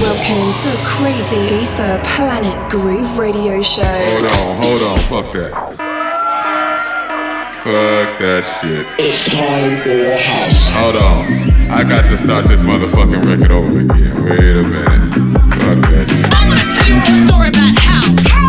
Welcome to Crazibiza Planet Groove Radio Show. Hold on, hold on, fuck that. Fuck that shit. It's time for house. Hold on. I got to start this motherfucking record over again. Wait a minute. Fuck that shit. I wanna tell you a story about house.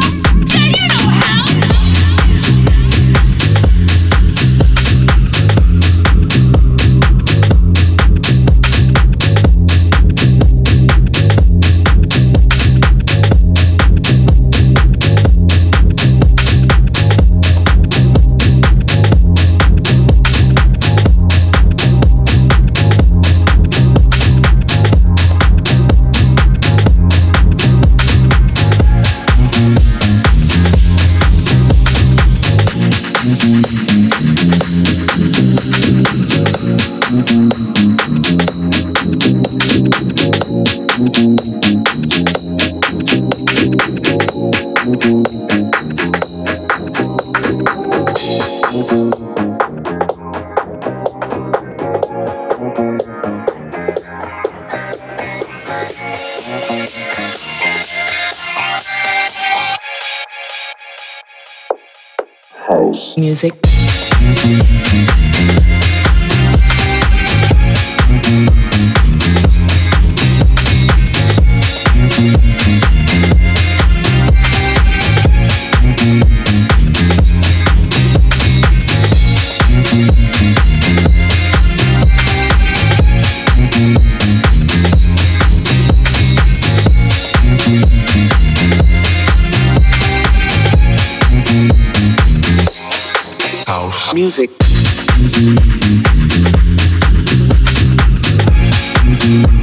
House.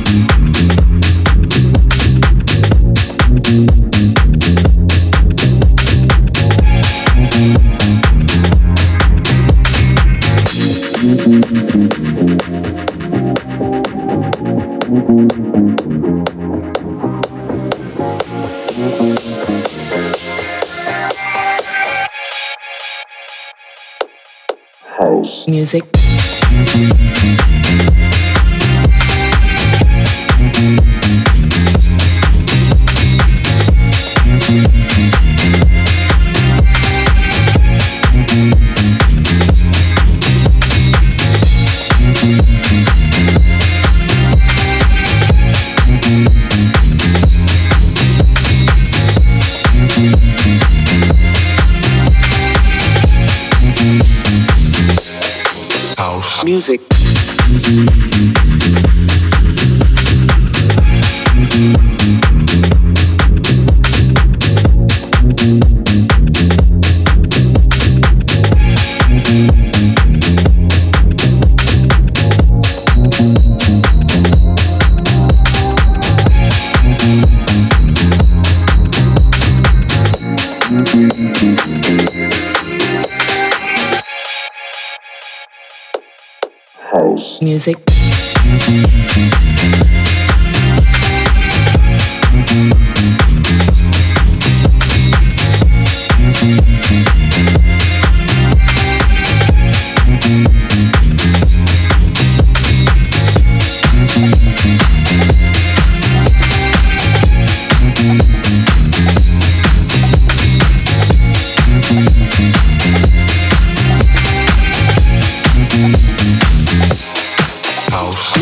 Music.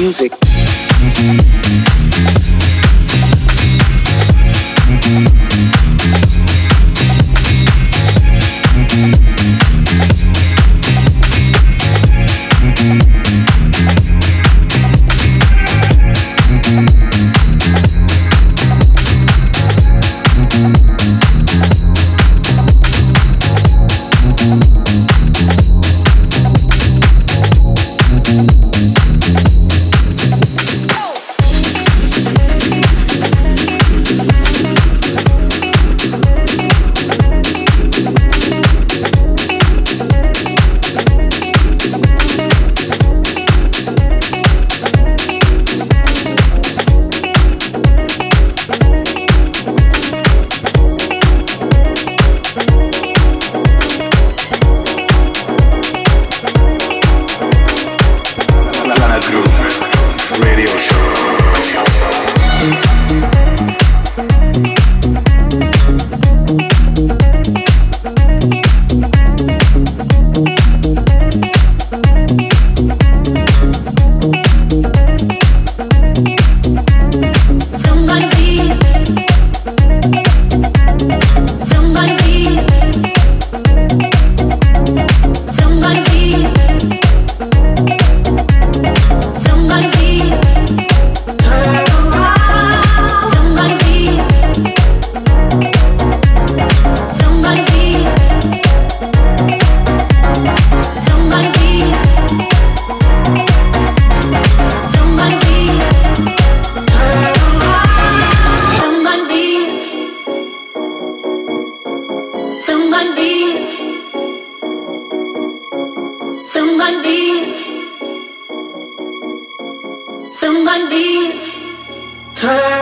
music. From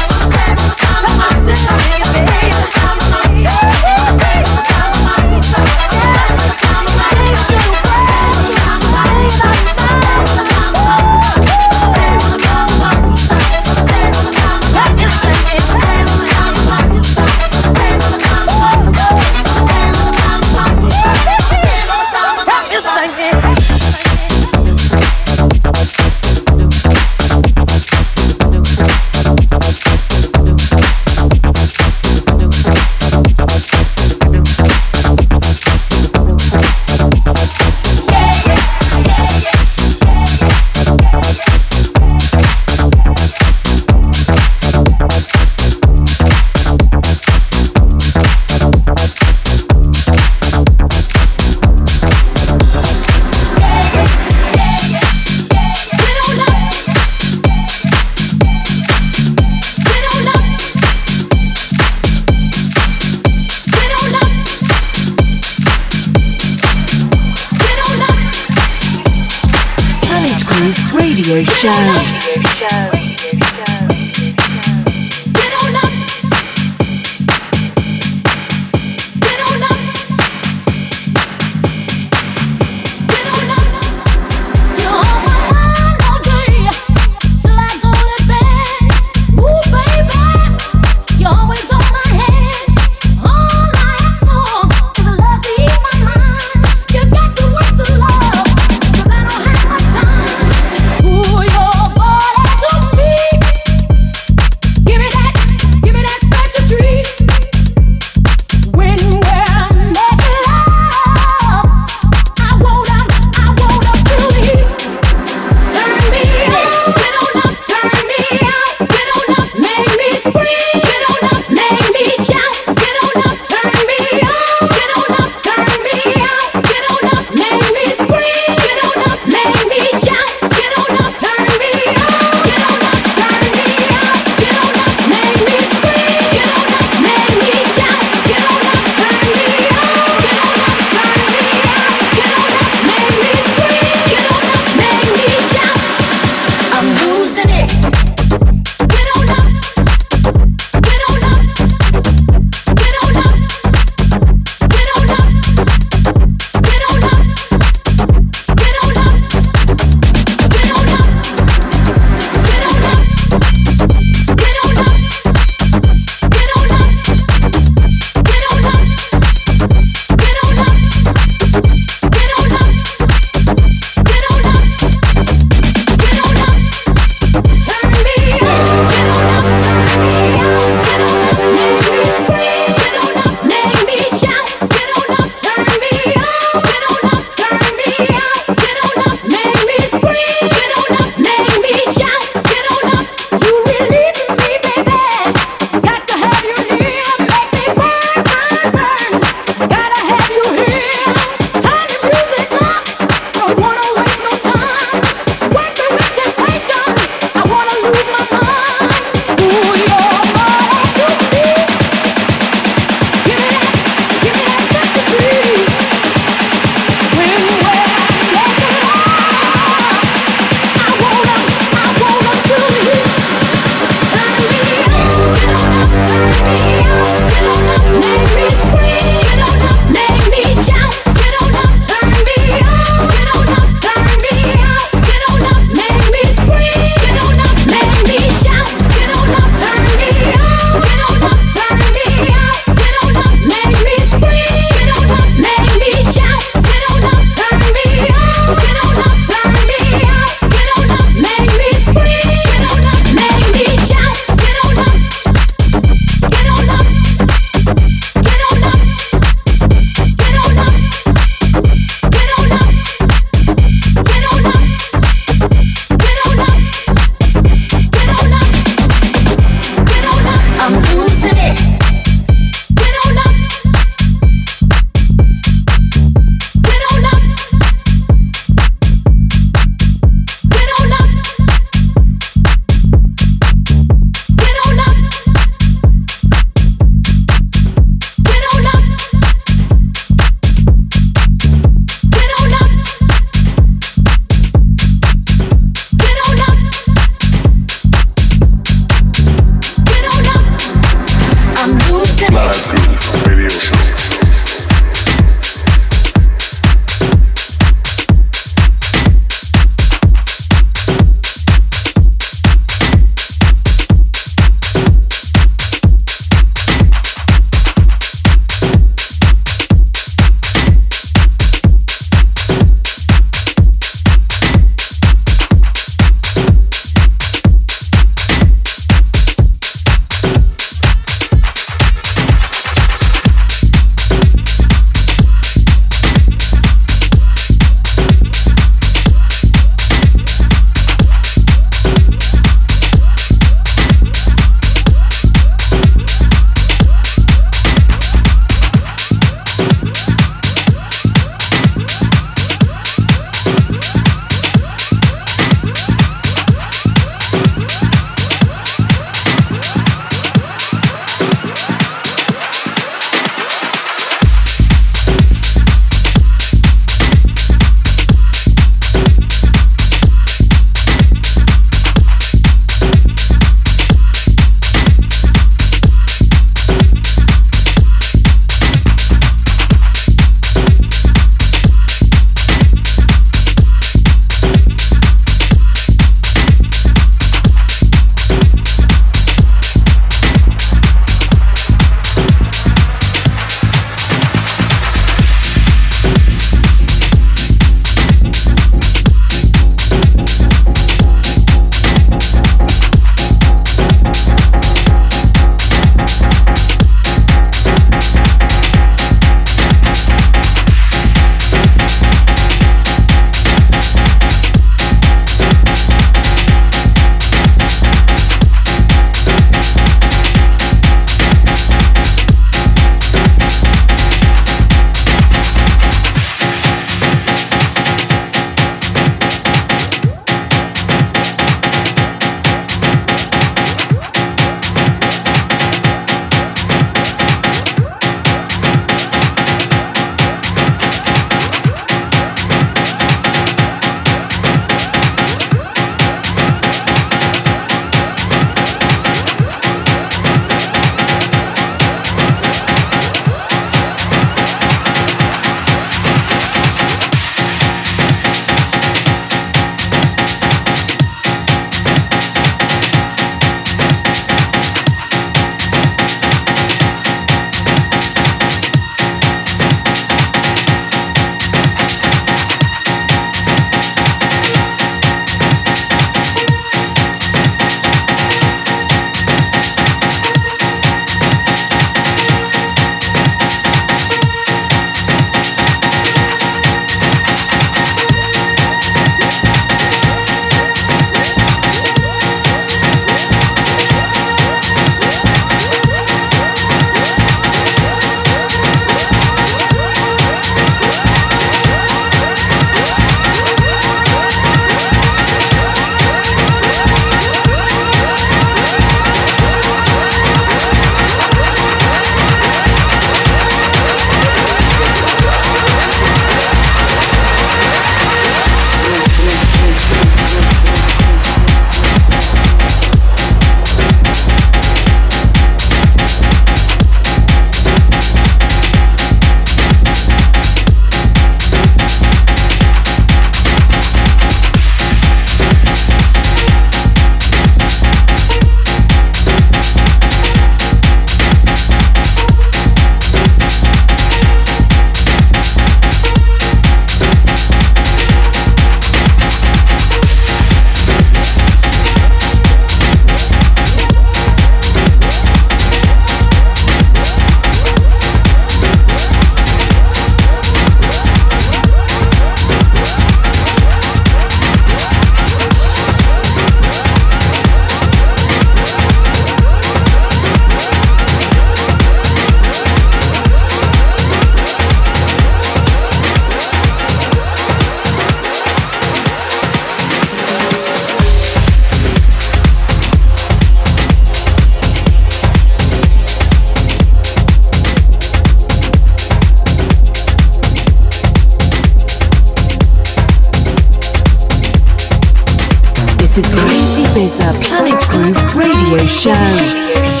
This is Crazy Bizza Planet Groove Radio Show.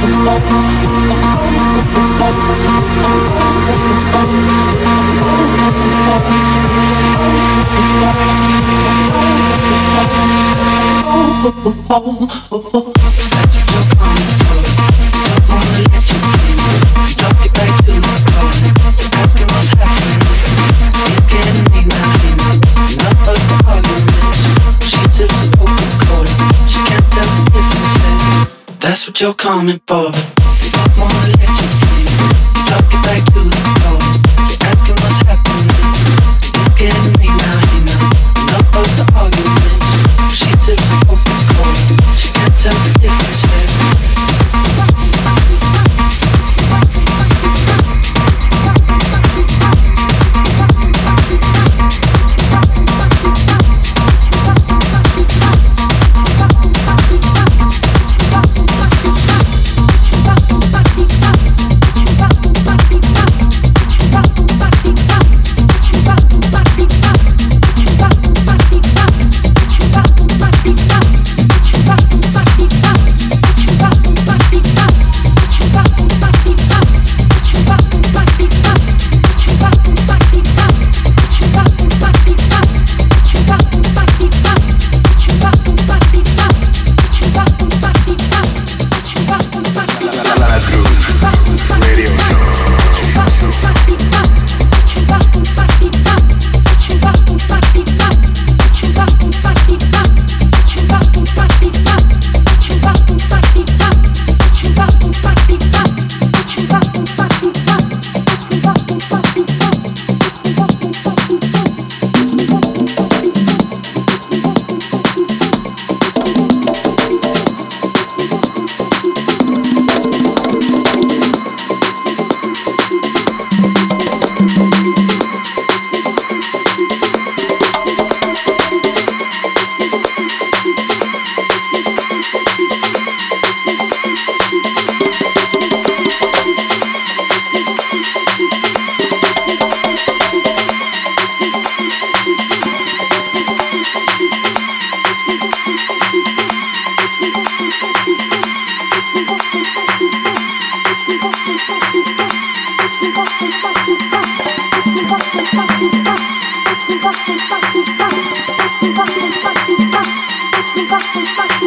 You're coming for, but they You're asking what's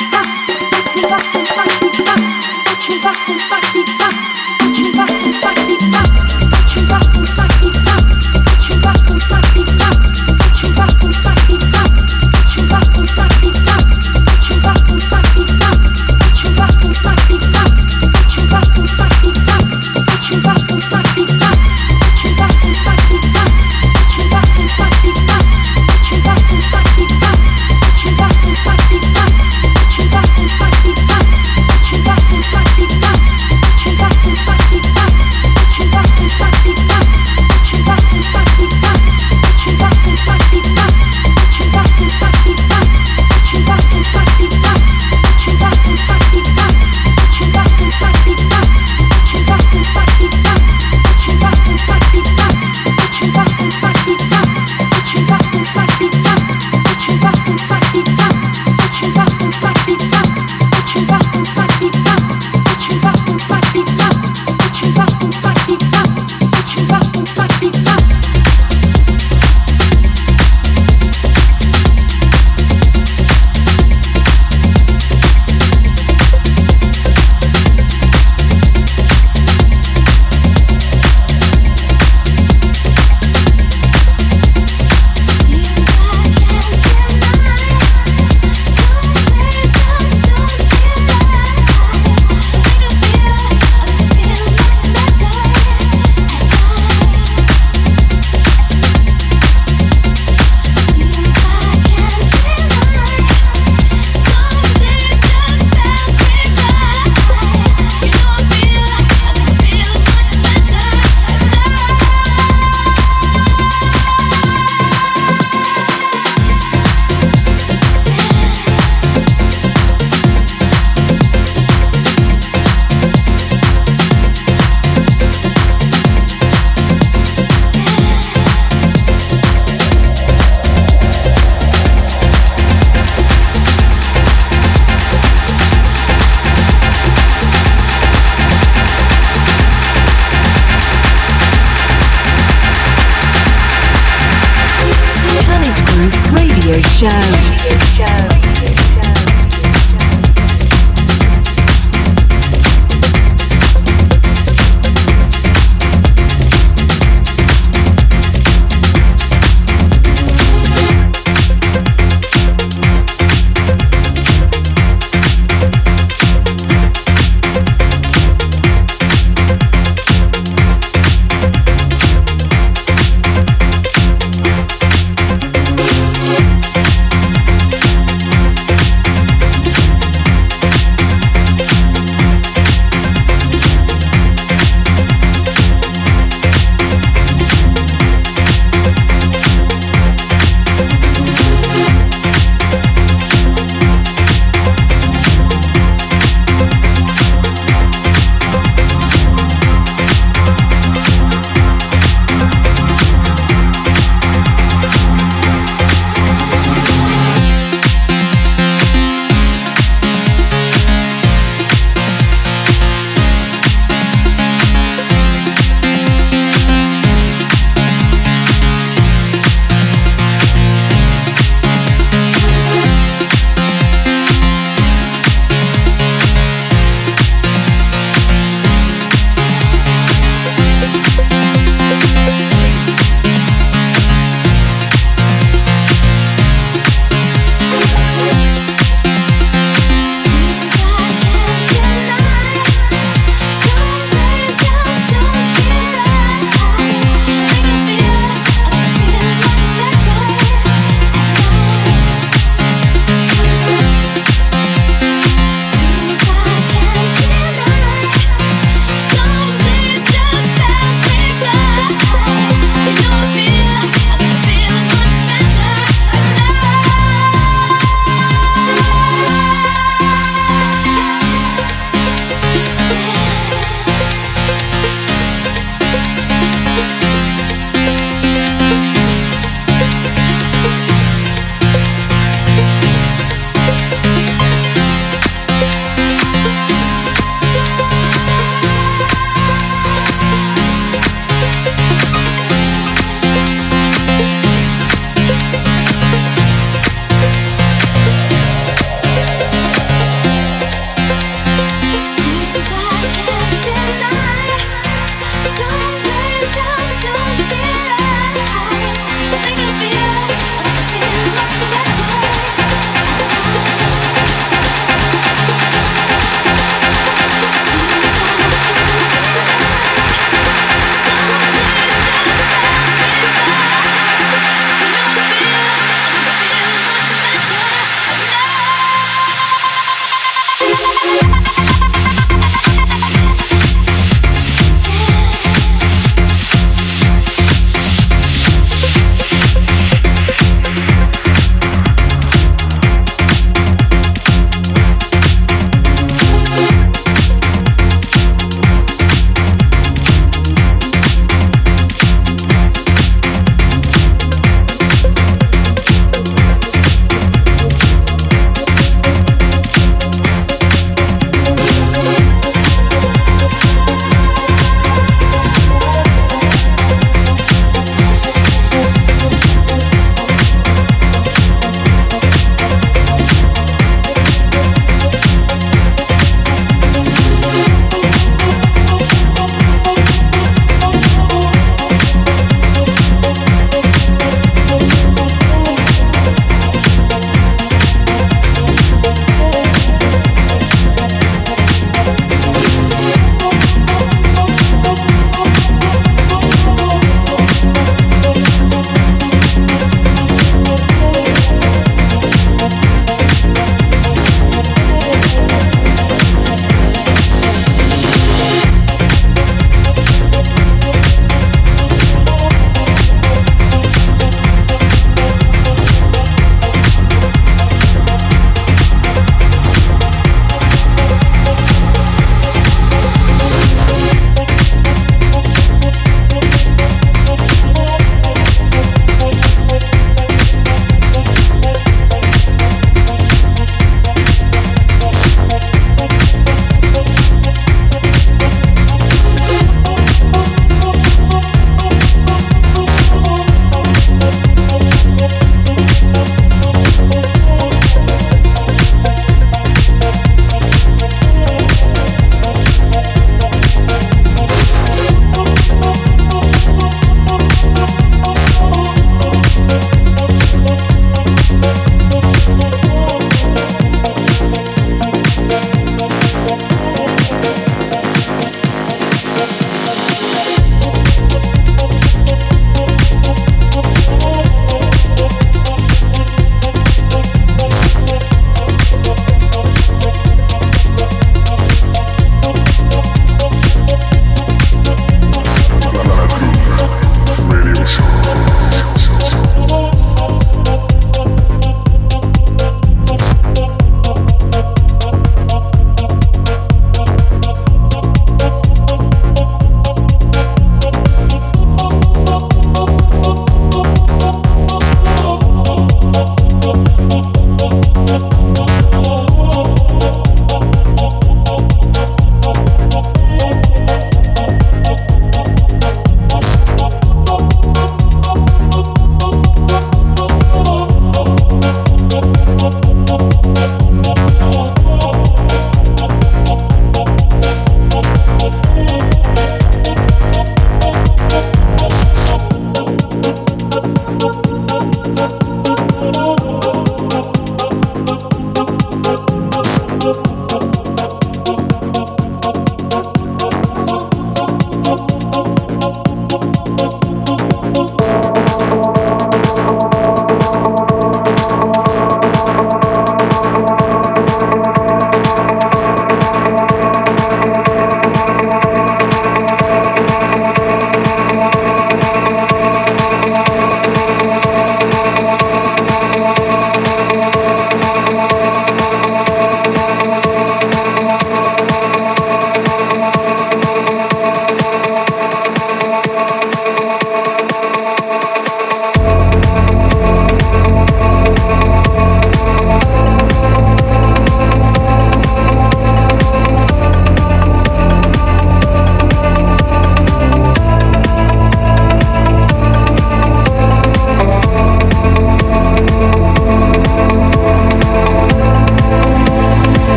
ha.